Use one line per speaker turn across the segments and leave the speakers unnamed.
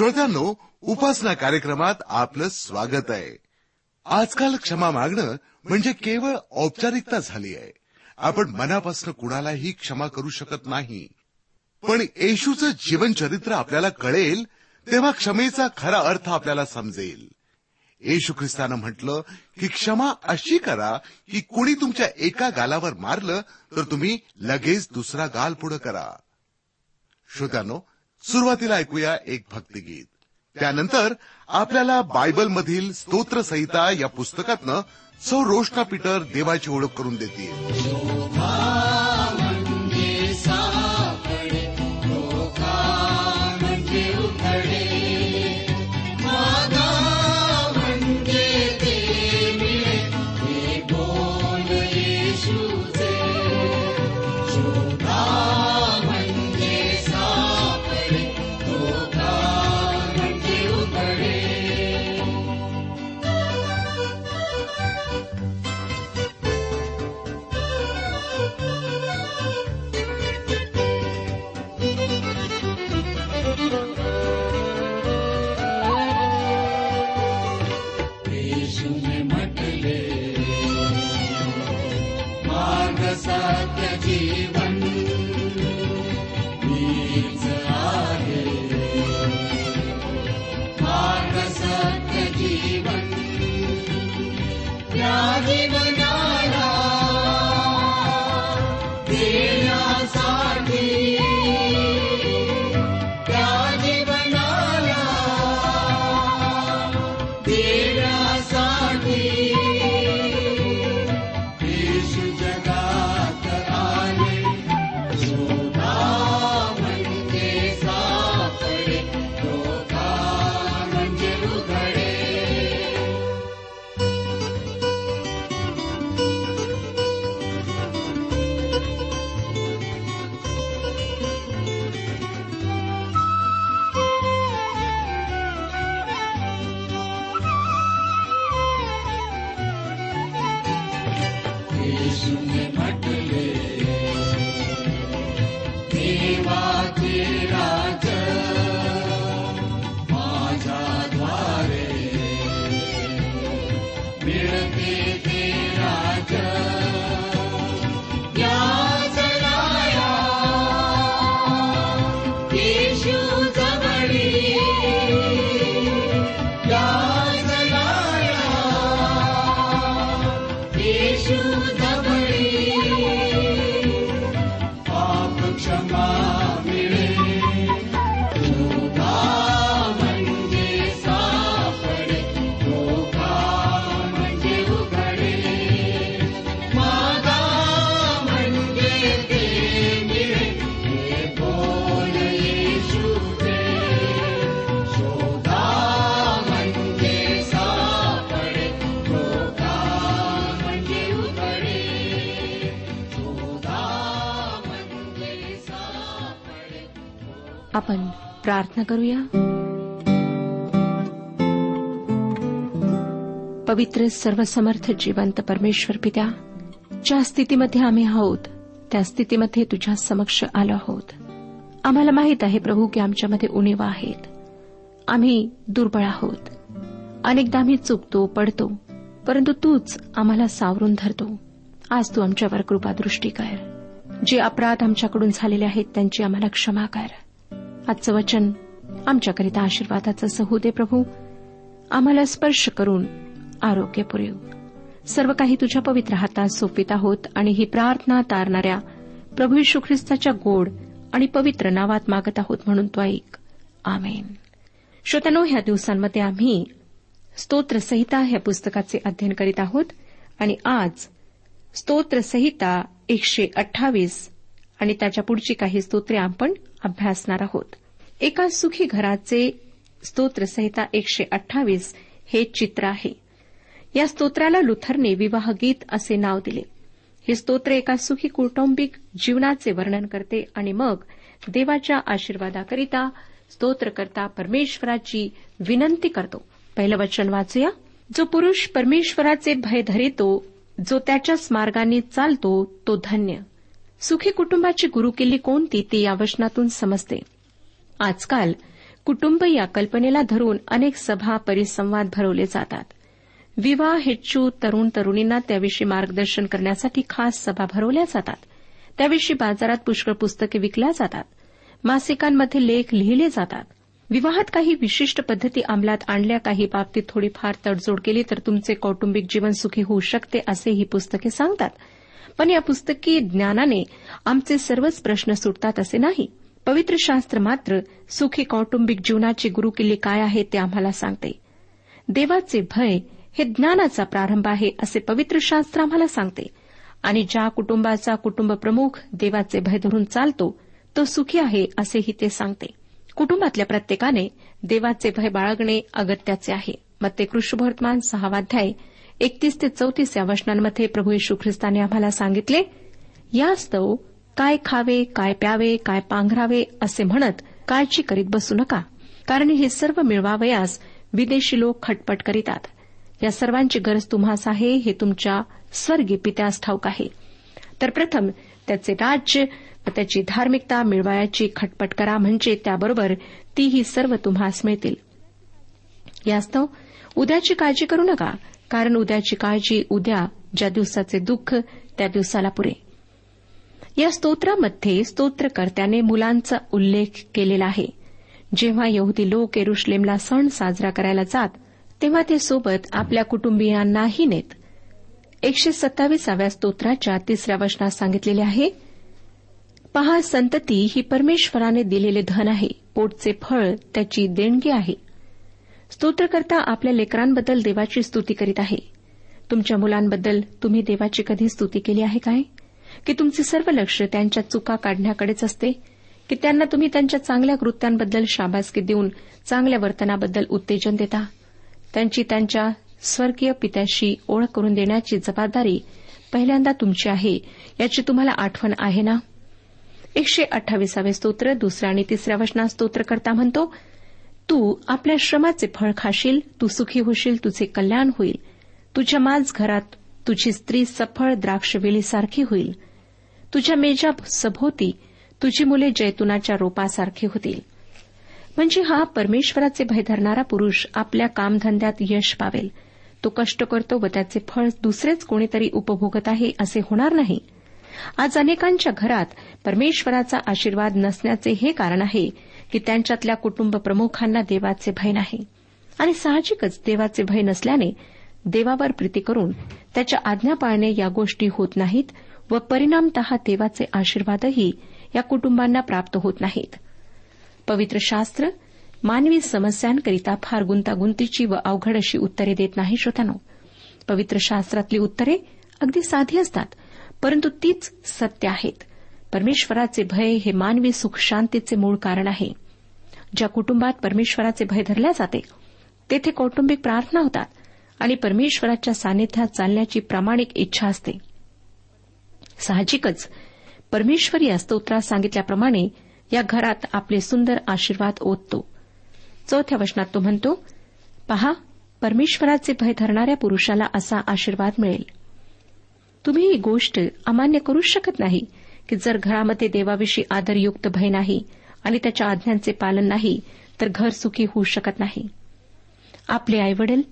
श्रोत्यांनो उपासना कार्यक्रमात आपलं स्वागत आहे. आजकाल क्षमा मागणं म्हणजे केवळ औपचारिकता झाली आहे. आपण मनापासून कुणालाही क्षमा करू शकत नाही. पण येशूचं जीवनचरित्र आपल्याला कळेल तेव्हा क्षमेचा खरा अर्थ आपल्याला समजेल. येशू ख्रिस्तानं म्हटलं की क्षमा अशी करा की कुणी तुमच्या एका गालावर मारलं तर तुम्ही लगेच दुसरा गाल पुढे करा. श्रोत्यानो सुरुवातीला ऐकूया एक भक्तिगीत. त्यानंतर आपल्याला बायबल मधील स्तोत्र संहिता या पुस्तकातनं सौ रोष्टा पीटर देवाची ओळख करून देतील.
आपण प्रार्थना करूया. पवित्र सर्वसमर्थ जिवंत परमेश्वर पित्या ज्या स्थितीमध्ये आम्ही आहोत त्या स्थितीमध्ये तुझ्या समक्ष आलो आहोत. आम्हाला माहीत आहे प्रभू की आमच्यामध्ये उणीवा आहेत. आम्ही दुर्बळ आहोत. अनेकदा आम्ही चुकतो पडतो परंतु तूच आम्हाला सावरून धरतो. आज तू आमच्यावर कृपादृष्टी कर. जे अपराध आमच्याकडून झालेले आहेत त्यांची आम्हाला क्षमा कर. आजचं वचन आमच्याकरिता आशीर्वादाचं सहू दे प्रभू. आम्हाला स्पर्श करून आरोग्य पुरेव. सर्व काही तुझ्या पवित्र हातात सोपित आहोत आणि ही प्रार्थना तारणाऱ्या प्रभू यशू ख्रिस्ताच्या गोड आणि पवित्र नावात मागत आहोत म्हणून तो ऐक. आमेन. श्रोत्यानो ह्या दिवसांमध्ये आम्ही स्तोत्रसंहिता ह्या पुस्तकाचे अध्ययन करीत आहोत आणि आज स्तोत्रसंहिता एकशे अठ्ठावीस आणि त्याच्या पुढची काही स्तोत्रे आपण अभ्यासणार आहोत. एका सुखी घराचे स्तोत्रसहिता एकशे अठ्ठावीस हे चित्र आहे. या स्तोत्राला लुथरने विवाहगीत असे नाव दिले. हे स्तोत्र एका सुखी कौटुंबिक जीवनाचे वर्णन करते आणि मग देवाच्या आशीर्वादाकरिता स्तोत्रकर्ता परमेश्वराची विनंती करतो. पहिलं वचन वाचूया. जो पुरुष परमेश्वराचे भय धरितो जो त्याच्याच मार्गाने चालतो तो धन्य. सुखी कुटुंबाची गुरुकिल्ली कोणती ती या वचनातून समजते. आजकाल कुटुंब या कल्पनेला धरून अनेक सभा परिसंवाद भरवले जातात. विवाह हेच्छू तरुण तरुणींना त्याविषयी मार्गदर्शन करण्यासाठी खास सभा भरवल्या जातात. त्याविषयी बाजारात पुष्कळ पुस्तके विकल्या जातात. मासिकांमध्ये लेख लिहिले जातात. विवाहात काही विशिष्ट पद्धती अंमलात आणल्या काही बाबतीत थोडीफार तडजोड केली तर तुमचे कौटुंबिक जीवन सुखी होऊ शकते असे ही पुस्तके सांगतात. पण या पुस्तकी ज्ञानाने आमचे सर्वच प्रश्न सुटतात असे नाही. पवित्र शास्त्र मात्र सुखी कौटुंबिक जीवनाची गुरुकिल्ली काय आहे ते आम्हाला सांगते. देवाचे भय हे ज्ञानाचा प्रारंभ आहे असे पवित्र शास्त्र आम्हाला सांगते. आणि ज्या कुटुंबाचा कुटुंब प्रमुख देवाचे भय धरून चालतो तो सुखी आहे असेही ते सांगते. कुटुंबातल्या प्रत्येकाने देवाचे भय बाळगणे अगत्याचे आहे. मग ते कृष्णवर्तमान सहावाध्याय एकतीस ते चौतीस या वचनांमध्ये प्रभू येशू ख्रिस्ताने आम्हाला सांगितले यास्तव काय खावे काय प्यावे काय पांघरावे असे म्हणत काळजी करीत बसू नका कारण हे सर्व मिळवावयास विदेशी लोक खटपट करीतात. या सर्वांची गरज तुम्हास आहे हे तुमच्या स्वर्गी पित्यास ठाऊक आहे. तर प्रथम त्याचे राज्य व त्याची धार्मिकता मिळवायची खटपट करा म्हणजे त्याबरोबर तीही सर्व तुम्हास मिळतील. यास्तव उद्याची काळजी करू नका कारण उद्याची काळजी उद्या ज्या दिवसाचे दुःख त्या दिवसाला पुरे. या स्तोत्रामध्ये स्तोत्रकर्त्याने मुलांचा उल्लेख केलेला आहे. जेव्हा यहुदी लोक एरुश्लेमला सण साजरा करायला जात तेव्हा ते सोबत आपल्या कुटुंबियांनाही नेत. एकशे सत्तावीसाव्या स्तोत्राच्या तिसऱ्या वचनात सांगितलेले आहे पहा संतती ही परमेश्वराने दिलेले धन आहे. पोटचे फळ त्याची देणगी आहे. स्तोत्रकर्ता आपल्या लेकरांबद्दल देवाची स्तुती करीत आहे. तुमच्या मुलांबद्दल तुम्ही देवाची कधी स्तुती केली आहे काय? की तुमचे सर्व लक्ष त्यांच्या चुका काढण्याकडेच असते? की त्यांना तुम्ही त्यांच्या चांगल्या कृत्यांबद्दल शाबासकी देऊन चांगल्या वर्तनाबद्दल उत्तेजन देता? त्यांची त्यांच्या स्वर्गीय पित्याशी ओळख करून देण्याची जबाबदारी पहिल्यांदा तुमची आहे याची तुम्हाला आठवण आहे ना? एकशे अठ्ठावीसावे स्तोत्र दुसऱ्या आणि तिसऱ्या वचनात स्तोत्रकर्ता म्हणतो तू आपल्या श्रमाचे फळ खाशील तू सुखी होशील तुझे कल्याण होईल. तुझ्या माज घरात तुझी स्त्री सफळ द्राक्षवेलीसारखी होईल. तुझ्या मेजा सभोवती तुझी मुले जैतुनाच्या रोपासारखी होतील. म्हणजे हा परमेश्वराचे भय धरणारा पुरुष आपल्या कामधंद्यात यश पावेल. तो कष्ट करतो व त्याचे फळ दुसरेच कोणीतरी उपभोगत आहे असे होणार नाही. आज अनेकांच्या घरात परमेश्वराचा आशीर्वाद नसण्याचे हे कारण आहे की त्यांच्यातल्या कुटुंब प्रमुखांना देवाचे भय नाही. आणि साहजिकच देवाचे भय नसल्याने देवावर प्रीती करून त्याच्या आज्ञा पाळणे या गोष्टी होत नाहीत व परिणामत देवाचे आशीर्वादही या कुटुंबांना प्राप्त होत नाहीत. पवित्र शास्त्र मानवी समस्यांकरिता फार गुंतागुंतीची व अवघड अशी उत्तरे देत नाही श्रोत्यानो. पवित्र शास्त्रातली उत्तरे अगदी साधी असतात परंतु तीच सत्य आहेत. परमेश्वराचे भय हे मानवी सुख शांतीचे मूळ कारण आहे. ज्या कुटुंबात परमेश्वराचे भय धरल्या जाते तेथे कौटुंबिक प्रार्थना होतात आणि परमेश्वराच्या सानिध्यात चालण्याची प्रामाणिक इच्छा असते. साहजिकच परमेश्वर या स्तोत्रात सांगितल्याप्रमाणे या घरात आपले सुंदर आशीर्वाद ओततो. चौथ्या वचनात तो म्हणतो पहा परमेश्वराचे भय धरणाऱ्या पुरुषाला असा आशीर्वाद मिळेल. तुम्ही ही गोष्ट अमान्य करूच शकत नाही. की जर घरामध्ये देवाविषयी आदरयुक्त भय नाही आणि त्याच्या आज्ञांचे पालन नाही तर घर सुखी होऊ शकत नाही. आपले आईवडील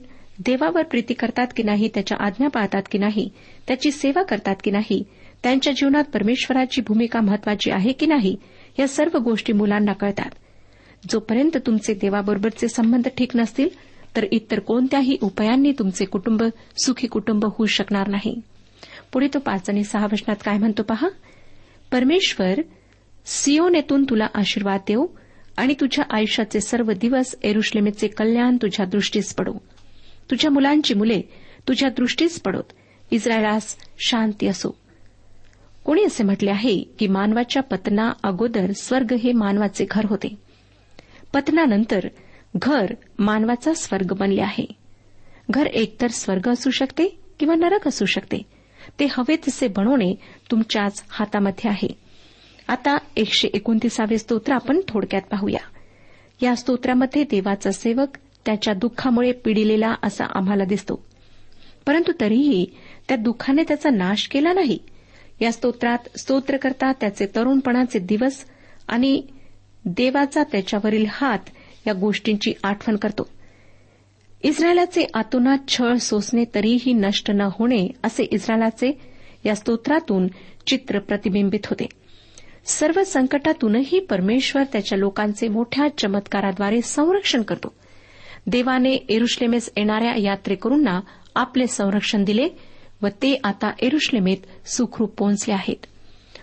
देवावर प्रीती करतात की नाही त्याच्या आज्ञा पाळतात की नाही त्याची सेवा करतात की नाही त्यांच्या जीवनात परमेश्वराची भूमिका महत्वाची आहे की नाही या सर्व गोष्टी मुलांना कळतात. जोपर्यंत तुमचे देवाबरोबरचे संबंध ठीक नसतील तर इतर कोणत्याही उपायांनी तुमचे कुटुंब सुखी कुटुंब होऊ शकणार नाही. पुढे तो पाच आणि सहा वचनात काय म्हणतो पहा? परमेश्वर सिओनेतून तुला आशीर्वाद देऊ आणि तुझ्या आयुष्याचे सर्व दिवस एरुश्लेमेचे कल्याण तुझ्या दृष्टीस पडो. तुझ्या मुलांची मुले तुझ्या दृष्टीस पडोत. इस्रायलास शांती असो. कोणी असे म्हटले आहे की मानवाच्या पतना अगोदर स्वर्ग हे मानवाचे घर होते. पतनानंतर घर मानवाचा स्वर्ग बनले आहे. घर एकतर स्वर्ग असू शकते किंवा नरक असू शकते ते हवे तसे बनवणे तुमच्याच हातामध्ये आहे. आता एकशे एकोणतीसावे स्तोत्र आपण थोडक्यात पाहूया. या स्तोत्रामध्ये देवाचा सेवक त्याच्या दुःखामुळे पिडिलेला असा आम्हाला दिसतो. परंतु तरीही त्या दुःखाने त्याचा नाश केला नाही. या स्तोत्रात स्तोत्रकर्ता त्याचे तरुणपणाचे दिवस आणि देवाचा त्याच्यावरील हात या गोष्टींची आठवण करतो. इस्रायलाचे आतोनात छळ सोसणे तरीही नष्ट न होणे असे इस्रायलाचे या स्तोत्रातून चित्र प्रतिबिंबित होते. सर्व संकटातूनही परमेश्वर त्याच्या लोकांचे मोठ्या चमत्काराद्वारे संरक्षण करतो. देवाने एरुश्लेमेस येणाऱ्या यात्रेकरूंना आपले संरक्षण दिले व ते आता एरुश्लेमेत सुखरूप पोहोचले आहेत.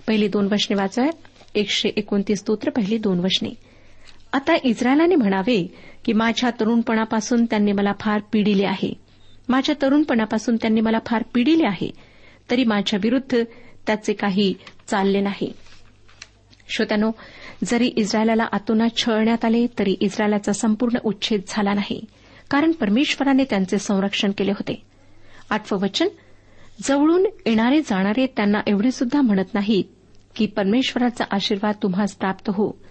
पहिली दोन वचने वाचवा एकशे एकोणतीस स्तोत्र पहिली दोन वचने. आता इस्रायलाने म्हणावे की माझ्या तरुणपणापासून त्यांनी मला फार पिडिले आहे. माझ्या तरुणपणापासून त्यांनी मला फार पिडिले आहे. तरी माझ्या विरुद्ध त्याचे काही चालले नाही. श्रोत्यानो जरी इस्रायलाला आतोनात छळण्यात आले तरी इस्रायलाचा संपूर्ण उच्छेद झाला नाही. कारण परमेश्वराने त्यांचे संरक्षण केले होते. आठवं वचन जवळून येणारे जाणारे त्यांना एवढे सुद्धा म्हणत नाहीत की परमेश्वराचा आशीर्वाद तुम्हास प्राप्त हो.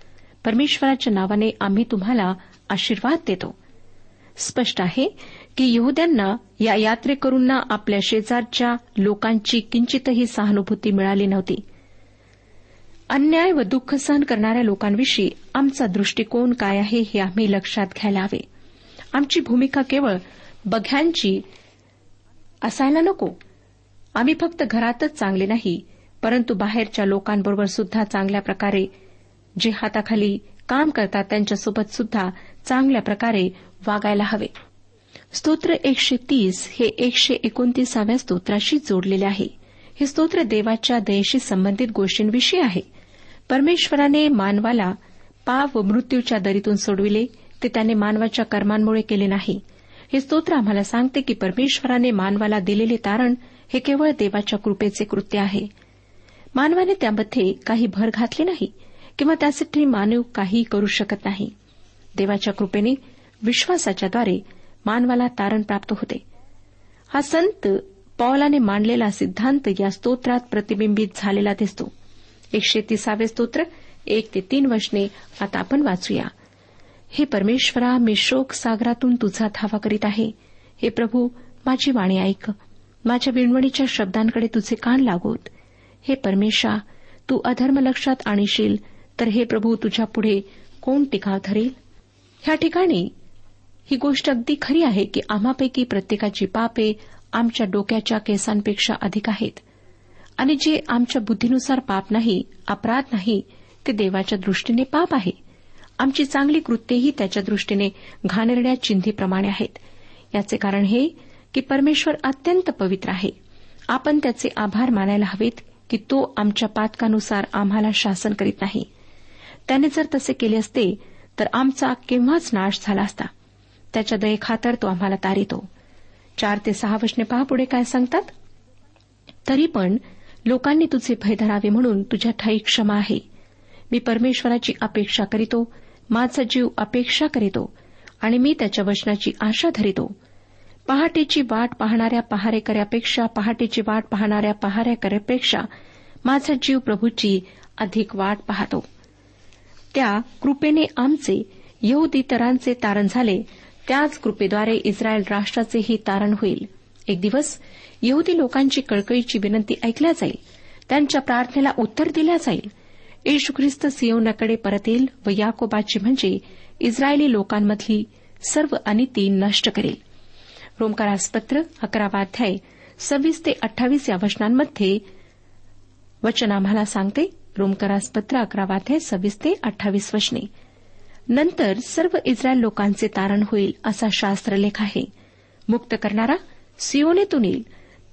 परमेश्वराच्या नावाने आम्ही तुम्हाला आशीर्वाद देतो. स्पष्ट आहे की यहद्यांना या यात्रेकरूंना आपल्या शेजारच्या लोकांची किंचितही सहानुभूती मिळाली नव्हती. अन्याय व दुःख सहन करणाऱ्या लोकांविषयी आमचा दृष्टिकोन काय आहे हे आम्ही लक्षात घ्यायला हवे. आमची भूमिका केवळ बघ्यांची असायला नको. आम्ही फक्त घरातच चांगले नाही परंतु बाहेरच्या लोकांबरोबर सुद्धा चांगल्या प्रकारे जे हाताखाली काम करतात त्यांच्यासोबत सुद्धा चांगल्या प्रकारे वागायला हवे. स्तोत्र एकशे तीस हे एकशे एकोणतीसाव्या स्तोत्राशी जोडलेले आहे. हे स्तोत्र देवाच्या दयेशी संबंधित गोष्टींविषयी आहे. परमेश्वराने मानवाला पाप व मृत्यूच्या दरीतून सोडविले ते त्याने मानवाच्या कर्मांमुळे केले नाही. हे स्तोत्र आम्हाला सांगते की परमेश्वराने मानवाला दिलेले तारण हे केवळ देवाच्या कृपेचे कृत्य आहे. मानवाने त्यामध्ये काही भर घातली नाही. किंवा त्यासाठी मानव काही करू शकत नाही. देवाच्या कृपेने विश्वासाच्याद्वारे मानवाला तारण प्राप्त होते. हा संत पॉलाने मांडलेला सिद्धांत या स्तोत्रात प्रतिबिंबित झालेला दिसतो. एकशे तिसावे स्तोत्र एक ते तीन वचने आता आपण वाचूया. हे परमेश्वरा मी शोक सागरातून तुझा धावा करीत आहे. हे प्रभू माझी वाणी ऐक. माझ्या विणवणीच्या शब्दांकडे तुझे कान लागोत. हे परमेशा तू अधर्म लक्षात आणशील तर हे प्रभू तुझ्या पुढे कोण टिकाव धरेल? ह्या ठिकाणी ही गोष्ट अगदी खरी आहे की आम्हापैकी प्रत्येकाची पापे आमच्या डोक्याच्या केसांपेक्षा अधिक आहेत. आणि जे आमच्या बुद्धीनुसार पाप नाही अपराध नाही ते देवाच्या दृष्टीने पाप आहे. आमची चांगली कृत्येही त्याच्या दृष्टीने घाणेरड्या चिंधीप्रमाणे आहेत. याचे कारण हे की परमेश्वर अत्यंत पवित्र आहे. आपण त्याचे आभार मानायला हवेत की तो आमच्या पातकानुसार आम्हाला शासन करीत नाही. त्याने जर तसे केले असते तर आमचा केव्हाच नाश झाला असता. त्याच्या दयेखातर तो आम्हाला तारितो. चार ते सहा वचने पहा पुढे काय सांगतात. तरी पण लोकांनी तुझे भय धरावे म्हणून तुझ्या ठाई क्षमा आहे. मी परमेश्वराची अपेक्षा करीतो माझा जीव अपेक्षा करीतो आणि मी त्याच्या वचनाची आशा धरितो. पहाटेची वाट पाहणाऱ्या पहारेकऱ्यापेक्षा पहाटेची वाट पाहणाऱ्या पहारेकऱ्यापेक्षा माझा जीव प्रभूची अधिक वाट पाहतो. त्या कृपेने आमचे यहुदीतरांचे तारण झाले. त्याच कृपेद्वारे इस्रायल राष्ट्राचेही तारण होईल. एक दिवस यहुदी लोकांची कळकळीची विनंती ऐकल्या जाईल. त्यांच्या प्रार्थनेला उत्तर दिल्या जाईल. येशू ख्रिस्त सियोनाकडे परत येईल व याकोबाची म्हणजे इस्रायली लोकांमधली सर्व अनिती नष्ट करेल. रोमकारासपत्र अकरावा अध्याय सव्वीस ते अठ्ठावीस या वचनांमध्ये वचन आम्हाला सांगते रोमकरासपत्र अकरावा अध्याय सव्वीस ते अठ्ठावीस वचने नंतर सर्व इस्रायल लोकांचे तारण होईल असा शास्त्रलेख आहे. मुक्त करणारा सिओनेतून येईल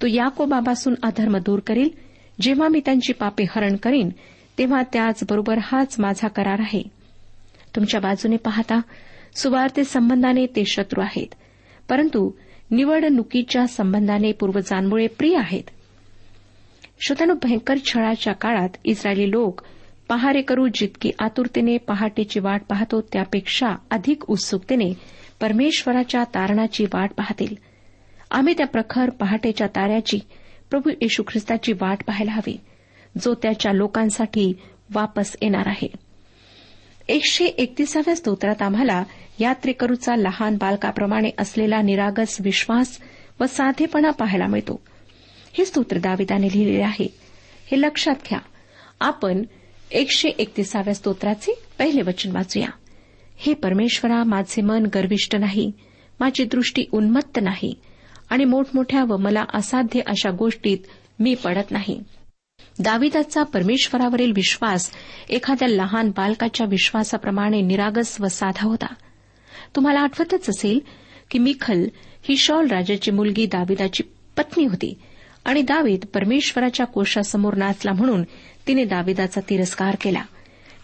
तो याकोबापासून अधर्म दूर करील जेव्हा मी त्यांची पापे हरण करीन तेव्हा त्याचबरोबर हाच माझा करार आहे. तुमच्या बाजूने पाहता सुवार्ते संबंधाने ते शत्रू आहेत परंतु निवडणुकीच्या संबंधाने पूर्वजांमुळे प्रिय आहेत. श्रोत्यानो भयंकर छळाच्या काळात इस्रायली लोक पहारे करू जितकी आतुरतेने पहाटेची वाट पाहतो त्यापेक्षा अधिक उत्सुकतेने परमेश्वराच्या तारणाची वाट पाहतील. आम्ही त्या प्रखर पहाटेच्या ताऱ्याची प्रभू येशू ख्रिस्ताची वाट पाहायला हवी जो त्याच्या लोकांसाठी वापस येणार आहे. एकशे एकतीसाव्या स्तोत्रात आम्हाला यात्रेकरूचा लहान बालकाप्रमाणे असलेला निरागस विश्वास व साधेपणा पाहायला मिळतो. हे स्तोत्र दाविदाने लिहिलेले आहे. हे लक्षात घ्या. आपण एकशे एकतीसाव्या स्तोत्राचे पहिले वचन वाचूया. हे परमेश्वरा माझे मन गर्विष्ट नाही माझी दृष्टी उन्मत्त नाही आणि मोठमोठ्या व मला असाध्य अशा गोष्टीत मी पडत नाही. दाविदाचा परमेश्वरावरील विश्वास एखाद्या लहान बालकाच्या विश्वासाप्रमाणे निरागस व साधा होता. तुम्हाला आठवतच असेल की मिखल ही शॉल राजाची मुलगी दाविदाची पत्नी होती. आणि दावीद परमेश्वराच्या कोशासमोर नाचला म्हणून तिने दाविदाचा तिरस्कार केला.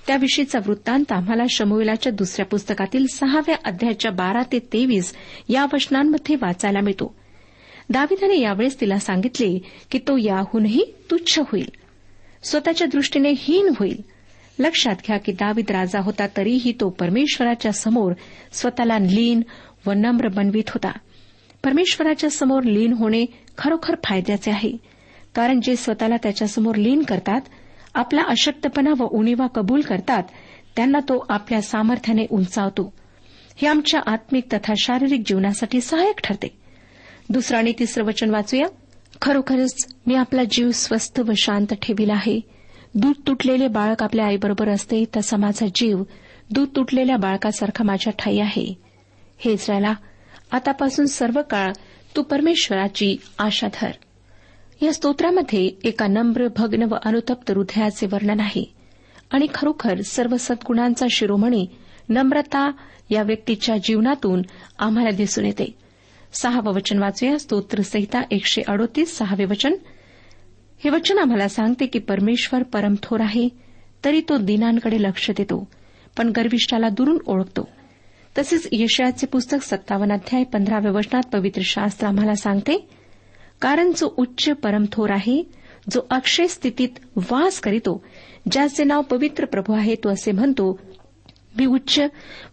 त्याविषयीचा वृत्तांत आम्हाला शमुवेलाच्या दुसऱ्या पुस्तकातील सहाव्या अध्यायाच्या बारा ते तेवीस या वचनांमध्ये वाचायला मिळतो. दाविदाने यावेळेस तिला सांगितले की तो याहूनही तुच्छ होईल. स्वतःच्या दृष्टीने हीन होईल. लक्षात घ्या की दावीद राजा होता तरीही तो परमेश्वराच्या समोर स्वतःला लीन व नम्र बनवित होता. परमेश्वराच्या समोर लीन होणे खरोखर फायद्याचे आहे. कारण जे स्वतःला त्याच्यासमोर लीन करतात आपला अशक्तपणा व उणीवा कबूल करतात त्यांना तो आपल्या सामर्थ्याने उंचावतो. हे आमच्या आत्मिक तथा शारीरिक जीवनासाठी सहाय्यक ठरते. दुसरं आणि तिसरं वचन वाचूया. खरोखरच मी आपला जीव स्वस्थ व शांत ठेविला आहे. दूध तुटलेले बाळक आपल्या आईबरोबर असते तसा माझा जीव दूध तुटलेल्या बाळकासारखा माझ्या ठाई आहे. हे इस्रायला आतापासून सर्व काळ तू परमेश्वराची आशा धर या स्तोत्रामध्ये एका नम्र भग्न व अनुतप्त हृदयाचे वर्णन आहे. आणि खरोखर सर्व सद्गुणांचा शिरोमणी नम्रता या व्यक्तीच्या जीवनातून आम्हाला दिसून येते. सहावं वचन वाचूया. स्तोत्रसहिता एकशे अडोतीस सहावे वचन. हे वचन आम्हाला सांगते की परमेश्वर परमथोर आहे तरी तो दिनांकडे लक्ष देतो पण गर्विष्ठाला दुरून ओळखतो. तसेच यशयाचे पुस्तक सत्तावन्न अध्याय पंधराव्या वचनात पवित्र शास्त्र आम्हाला सांगते कारण जो उच्च परमथोर आहे जो अक्षय स्थितीत वास करीतो ज्याचे नाव पवित्र प्रभू आहे तो असे म्हणतो मी उच्च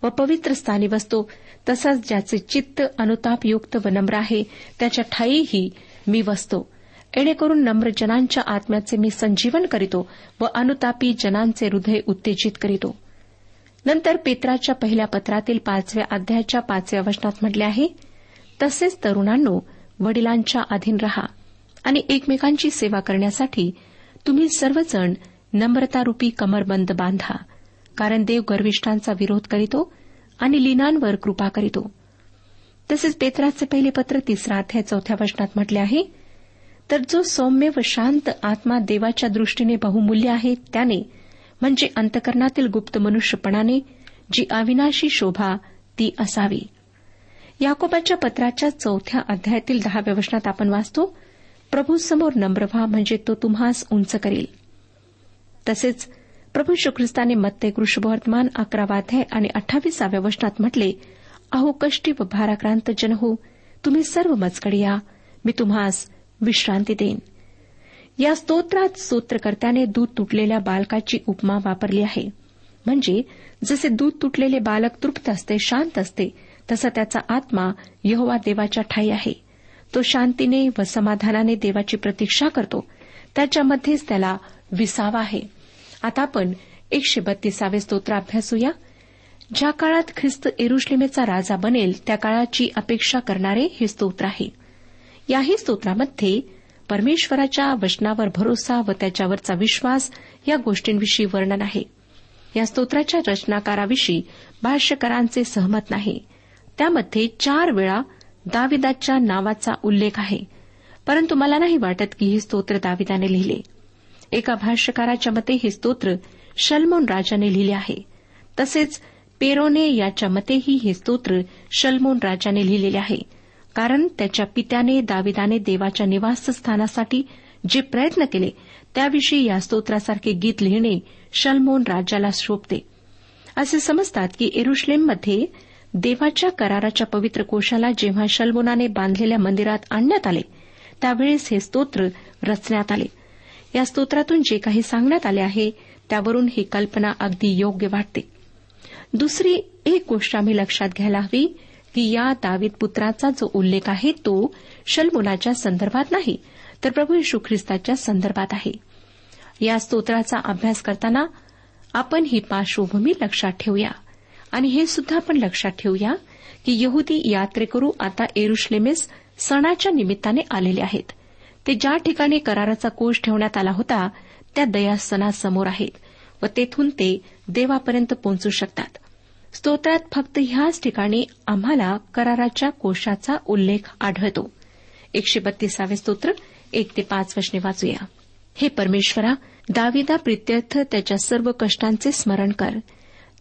व पवित्र स्थानी बसतो तसाच ज्याचे चित्त अनुतापयुक्त व नम्र आहे त्याच्या ठाईही मी वसतो. एणेकरून नम्र जनांच्या आत्म्याचे मी संजीवन करीतो व अनुतापी जनांचे हृदय उत्तेजित करीतो. नंतर पेत्राच्या पहिल्या पत्रातील पाचव्या अध्यायाच्या पाचव्या वचनात म्हटले आहे तसेच तरुणांनो वडिलांच्या अधीन रहा आणि एकमेकांची सेवा करण्यासाठी तुम्ही सर्वजण नम्रतारुपी कमरबंद बांधा कारण देव गर्विष्ठांचा विरोध करीतो आणि लिनांवर कृपा करीतो. तसेच पेत्राचे पहिले पत्र तिसरा अध्याय चौथ्या वचनात म्हटले आहे तर जो सौम्य व शांत आत्मा देवाच्या दृष्टीने बहुमूल्य आहे त्याने म्हणजे अंतकरणातील गुप्त मनुष्यपणाने जी अविनाशी शोभा ती असावी. याकोबाच्या पत्राच्या चौथ्या अध्यायातील दहाव्या वचनात आपण वाचतो प्रभूसमोर नम्र व्हा म्हणजे तो तुम्हास उंच करेल. तसेच प्रभू श्रीख्रिस्ताने मत्ते कृष्णवर्तमान अकरावाध्याय आणि अठ्ठावीसाव्या वचनात म्हटले अहो कष्टी व भाराक्रांत जन हो तुम्ही सर्व मजकड या मी तुम्हास विश्रांती देईन. या स्तोत्रात स्तोत्रकर्त्याने दूध तुटलेल्या बालकाची उपमा वापरली आहे. म्हणजे जसे दूध तुटलेले बालक तृप्त असते शांत असते तसा त्याचा आत्मा यहोवा देवाच्या ठाई आहे. तो शांतीने व समाधानाने देवाची प्रतीक्षा करतो. त्याच्यामध्येच त्याला विसावा आहे. आता आपण एकशे बत्तीसावे स्तोत्र अभ्यासूया. ज्या काळात ख्रिस्त एरुश्लेमेचा राजा बनेल त्या काळाची अपेक्षा करणारे हे स्तोत्र आहे. याही स्तोत्रामध्ये परमेश्वराच्या वचनावर भरोसा व त्याच्यावरचा विश्वास या गोष्टींविषयी वर्णन आहे. या स्तोत्राच्या रचनाकाराविषयी भाष्यकारांचे सहमत नाही. त्यामध्ये चार वेळा दाविदाच्या नावाचा उल्लेख आहे. परंतु मला नाही वाटत की हे स्तोत्र दाविदाने लिहिले. एका भाष्यकाराच्या मते हे स्तोत्र शलमोन राजाने लिहिले आहे. तसेच पेरोने याच्या मतेही हे स्तोत्र शलमोन राजाने लिहिलेले आहे. कारण त्याच्या पित्याने दाविदाने देवाच्या निवासस्थानासाठी जे प्रयत्न केले त्याविषयी या स्तोत्रासारखे गीत लिहिणे शलमोन राजाला शोभते. असे समजतात की एरुश्लेममध्ये देवाच्या कराराच्या पवित्र कोशाला जेव्हा शलमोनाने बांधलेल्या मंदिरात आणण्यात आले त्यावेळेस हे स्तोत्र रचण्यात आले. या स्तोत्रातून जे काही सांगण्यात आले आहे त्यावरून ही कल्पना अगदी योग्य वाटते. दुसरी एक गोष्ट आम्ही लक्षात घ्यायला हवी की या दावीद पुत्राचा जो उल्लेख आहे तो शलमुलाच्या संदर्भात नाही तर प्रभू यशू ख्रिस्ताच्या संदर्भात आहे. या स्तोत्राचा अभ्यास करताना आपण ही पार्श्वभूमी लक्षात ठेवूया. आणि हे सुद्धा आपण लक्षात ठेवूया की यहुदी यात्रेकरू आता एरुश्लेमेस सणाच्या निमित्ताने आलेले आहेत. ते ज्या ठिकाणी कराराचा कोष ठेवण्यात आला होता त्या दयासनासमोर आहेत व तेथून ते देवापर्यंत पोहोचू शकतात. स्तोत्रात फक्त ह्याच ठिकाणी आम्हाला कराराच्या कोशाचा उल्लेख आढळतो. एकशे बत्तीसावे स्तोत्र एक ते पाच वशने वाचूया. हे परमेश्वरा दाविदा प्रित्यर्थ त्याच्या सर्व कष्टांचे स्मरण कर.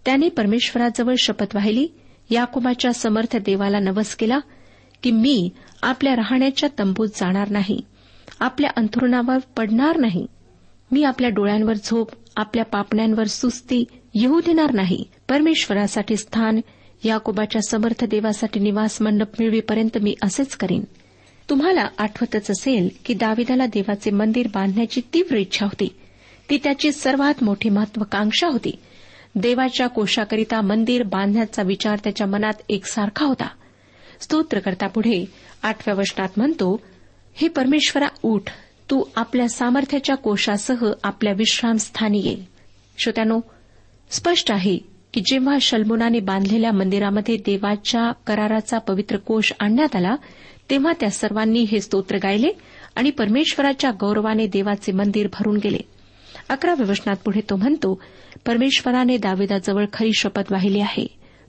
त्याने परमेश्वराजवळ शपथ वाहिली याकुबाच्या समर्थ देवाला नवस केला की मी आपल्या राहण्याच्या तंबूत जाणार नाही आपल्या अंथरुणावर पडणार नाही मी आपल्या डोळ्यांवर झोप आपल्या पापण्यांवर सुस्ती येऊ देणार नाही परमेश्वरासाठी स्थान याकोबाच्या समर्थ देवासाठी निवास मंडप मिळवीपर्यंत मी असेच करीन. तुम्हाला आठवतच असेल की दाविदाला देवाचे मंदिर बांधण्याची तीव्र इच्छा होती. ती त्याची सर्वात मोठी महत्वाकांक्षा होती. देवाच्या कोशाकरिता मंदिर बांधण्याचा विचार त्याच्या मनात एकसारखा होता. स्तोत्रकर्ता पुढे आठव्या वचनात म्हणतो हे परमेश्वरा उठ. तू आपल्या सामर्थ्याच्या कोशासह आपल्या विश्रामस्थानी ये. श्रोत्यानो स्पष्ट आहे की जेव्हा शल्मुनाने बांधलेल्या मंदिरामध्ये देवाच्या कराराचा पवित्र कोष आणण्यात आला तेव्हा त्या सर्वांनी हे स्तोत्र गायले आणि परमेश्वराच्या गौरवाने देवाचे मंदिर भरून गेले. अकराव्या वचनात पुढे तो म्हणतो परमेश्वराने दाविदाजवळ खरी शपथ वाहिली आहे.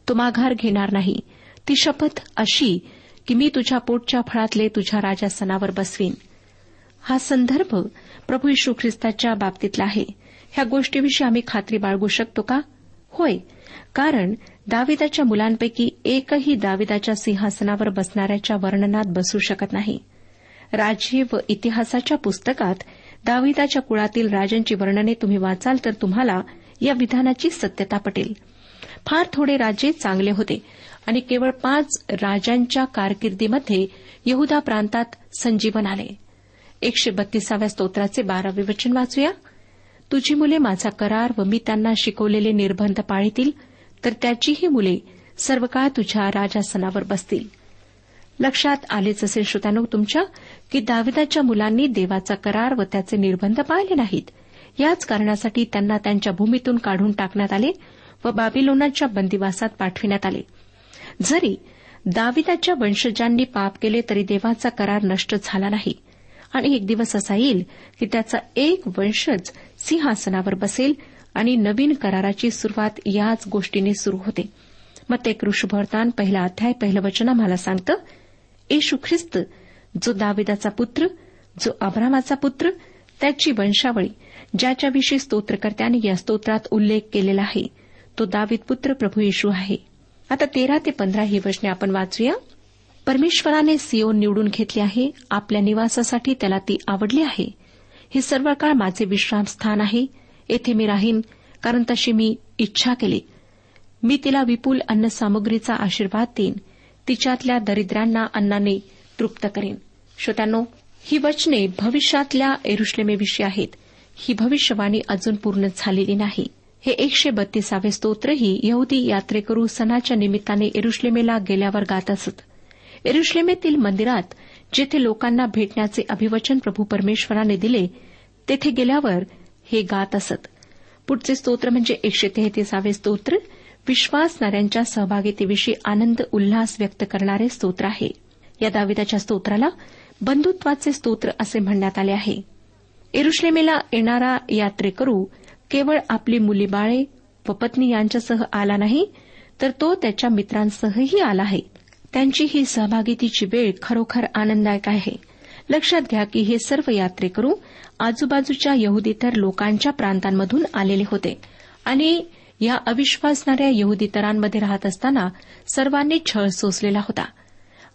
तो माघार घेणार नाही. ती शपथ अशी की मी तुझ्या पोटच्या फळातले तुझ्या राजासनावर बसवीन. हा संदर्भ प्रभू यशू ख्रिस्ताच्या बाबतीतला आहे. ह्या गोष्टीविषयी आम्ही खात्री बाळगू शकतो का? होय. कारण दाविदाच्या मुलांपैकी एकही दाविदाच्या सिंहासनावर बसणाऱ्याच्या वर्णनात बसू शकत नाही. राज्य व इतिहासाच्या पुस्तकात दाविदाच्या कुळातील राजांची वर्णने तुम्ही वाचाल तर तुम्हाला या विधानाची सत्यता पटेल. फार थोडे राजे चांगले होते आणि केवळ पाच राजांच्या कारकिर्दीमध्ये यहुदा प्रांतात संजीवन आले. एकशे बत्तीसाव्या स्तोत्राचे बारावे वचन वाचूया. तुझी मुले माझा करार व मी त्यांना शिकवलेले निर्बंध पाळतील तर त्याचीही मुले सर्व काळ तुझ्या राजासनावर बसतील. लक्षात आलेच असेल श्रोत्यानो तुमच्या की दाविदाच्या मुलांनी देवाचा करार व त्याचे निर्बंध पाळले नाहीत. याच कारणासाठी त्यांना त्यांच्या भूमीतून काढून टाकण्यात आले व बाबिलोनाच्या बंदिवासात पाठविण्यात आले. जरी दाविदाच्या वंशजांनी पाप केले तरी देवाचा करार नष्ट झाला नाही. आणि एक दिवस असा येईल की त्याचा एक वंशज सिंहासनावर बसेल आणि नवीन कराराची सुरुवात याच गोष्टीने सुरू होते. मग ते कृषभवर्तान पहिला अध्याय पहिलं वचन आम्हाला सांगतं येशू ख्रिस्त जो दाविदाचा पुत्र जो अब्रामाचा पुत्र त्याची वंशावळी ज्याच्याविषयी स्तोत्रकर्त्याने या स्तोत्रात उल्लेख केलेला आहे तो दावीद पुत्र प्रभू येशू आहे. आता तेरा ते पंधरा ही वचने आपण वाचूया. परमेश्वराने सिओन निवडून घेतली आहे आपल्या निवासासाठी त्याला ती आवडली आहे. हे सर्व काळ माझे विश्रामस्थान आहे. येथे मी राहीन कारण तशी मी इच्छा केली. मी तिला विपुल अन्नसामुग्रीचा आशीर्वाद देईन. तिच्यातल्या दरिद्रांना अन्नाने तृप्त करेन. श्रोत्यानो ही वचने भविष्यातल्या एरुश्लेमेविषयी आहेत. ही भविष्यवाणी अजून पूर्ण झालेली नाही. हे एकशे बत्तीसावे स्तोत्रही यहुदी यात्रेकरू सणाच्या निमित्ताने एरुश्लेमेला गेल्यावर गात असत. एरुश्लेमेतील मंदिरात जेथे लोकांना भेटण्याचे अभिवचन प्रभू परमेश्वराने दिले तेथे गेल्यावर हे गात असत. पुढचे स्तोत्र म्हणजे एकशे तेहतीसावे स्तोत्र. विश्वासणाऱ्यांच्या सहभागितेविषयी आनंद उल्हास व्यक्त करणारे स्तोत्र आहे. या दाविदाच्या स्तोत्राला बंधुत्वाचे स्तोत्र असे म्हणण्यात आले आहे. एरुश्लेमेला येणारा यात्रेकरू केवळ आपली मुलीबाळे व पत्नी यांच्यासह आला नाही तर तो त्याच्या मित्रांसहही आला आहे. त्यांची ही सहभागितीची वेळ खरोखर आनंददायक आहे. लक्षात घ्या की हे सर्व यात्रेकरू आजूबाजूच्या यहुदीतर लोकांच्या प्रांतांमधून आलेले होते आणि या अविश्वासणाऱ्या यहुदीतरांमध्ये राहत असताना सर्वांनी छळ सोसलेला होता.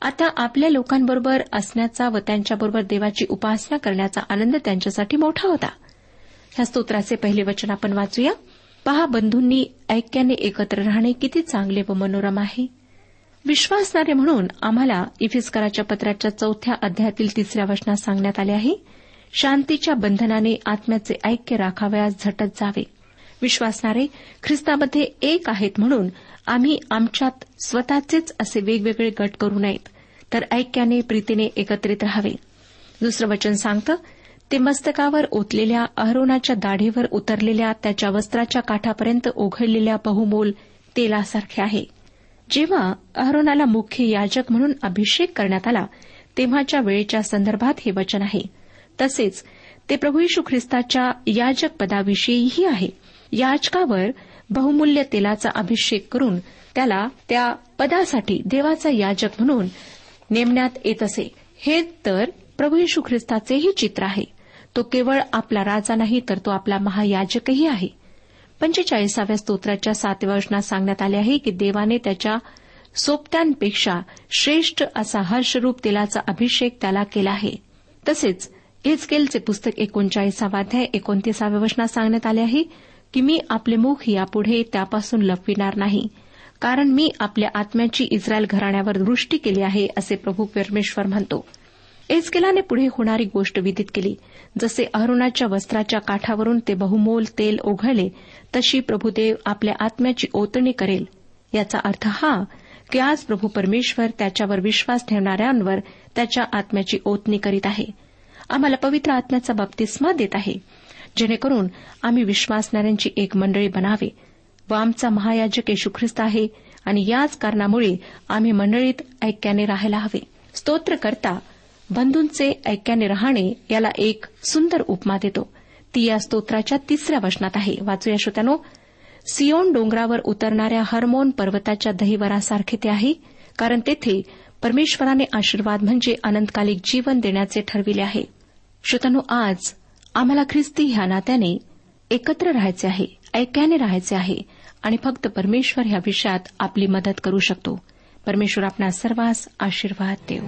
आता आपल्या लोकांबरोबर असण्याचा व त्यांच्याबरोबर देवाची उपासना करण्याचा आनंद त्यांच्यासाठी मोठा होता. ह्या स्तोत्राचे पहिले वचन आपण वाचूया. पहा बंधूंनी ऐक्याने एकत्र राहणे किती चांगले व मनोरम आहे. विश्वासणारे म्हणून आम्हाला इफिस्कराच्या पत्राच्या चौथ्या अध्यायातील तिसऱ्या वचनात सांगण्यात आले आहे शांतीच्या बंधनाने आत्म्याचे ऐक्य राखावयास झटत जावे. विश्वासणारे ख्रिस्तामध्ये एक आहेत म्हणून आम्ही आमच्यात स्वतःचेच असे वेगवेगळे गट करू नयेत तर ऐक्याने प्रीतीने एकत्रित राहावे. दुसरं वचन सांगतं ते मस्तकावर ओतलेल्या अहरोनाच्या दाढीवर उतरलेल्या त्याच्या वस्त्राच्या काठापर्यंत ओघळलेल्या बहुमोल तेलासारखे आहे. जेव्हा अहरोनाला मुख्य याजक म्हणून अभिषेक करण्यात आला तेव्हाच्या वेळेच्या संदर्भात हे वचन आहे. तसेच ते प्रभू यशू ख्रिस्ताच्या याजक पदाविषयीही आहे. याजकावर बहुमूल्य तेलाचा अभिषेक करून त्याला त्या पदासाठी देवाचा याजक म्हणून नेमण्यात येत असे. हे तर प्रभू यशू ख्रिस्ताचेही चित्र आहे. तो केवळ आपला राजा नाही तर तो आपला महायाजकही आहे. पंचेचाळीसाव्या स्तोत्राच्या सातव्या वचनात सांगण्यात आले आहे की देवाने त्याच्या सोपत्यांपेक्षा श्रेष्ठ असा हर्षरूप तेलाचा अभिषेक त्याला केला आहे. तसेच इजकेलचे पुस्तक एकोणचाळीसावा अध्याय एकोणतीसाव्या वचनात सांगण्यात आले आहे की मी आपले मुख यापुढे त्यापासून लपविणार नाही कारण मी आपल्या आत्म्याची इस्रायल घराण्यावर दृष्टी केली आहे असे प्रभू परमेश्वर म्हणतो. एसकेलाने पुढे होणारी गोष्ट विदित केली. जसे अरुणाच्या वस्त्राच्या काठावरून ते बहुमोल तेल ओघळले तशी प्रभुदेव आपल्या आत्म्याची ओतणी करेल. याचा अर्थ हा की आज प्रभू परमेश्वर त्याच्यावर विश्वास ठेवणाऱ्यांवर त्याच्या आत्म्याची ओतणी करीत आहे. आम्हाला पवित्र आत्म्याचा बाप्तिस्मा देत आहे. जेणेकरून आम्ही विश्वासणाऱ्यांची एक मंडळी बनावे. व आमचा महायाजक येशू ख्रिस्त आहे आणि याच कारणामुळे आम्ही मंडळीत ऐक्याने राहायला हवे. स्तोत्र करता बंधूंचे ऐक्याने राहणे याला एक सुंदर उपमा देतो. ती या स्तोत्राच्या तिसऱ्या वचनात आहे. वाचूया श्रोत्यानो. सियोन डोंगरावर उतरणाऱ्या हरमोन पर्वताच्या दहिवरासारखे ते आहे कारण तेथे परमेश्वराने आशीर्वाद म्हणजे अनंतकालिक जीवन देण्याचे ठरविले आहे. श्रोत्यानो आज आम्हाला ख्रिस्ती ह्या नात्याने एकत्र राहायचे आहे ऐक्याने राहायचे आहे आणि फक्त परमेश्वर ह्या विषयात आपली मदत करू शकतो. परमेश्वर आपणा सर्वांस आशीर्वाद देऊ.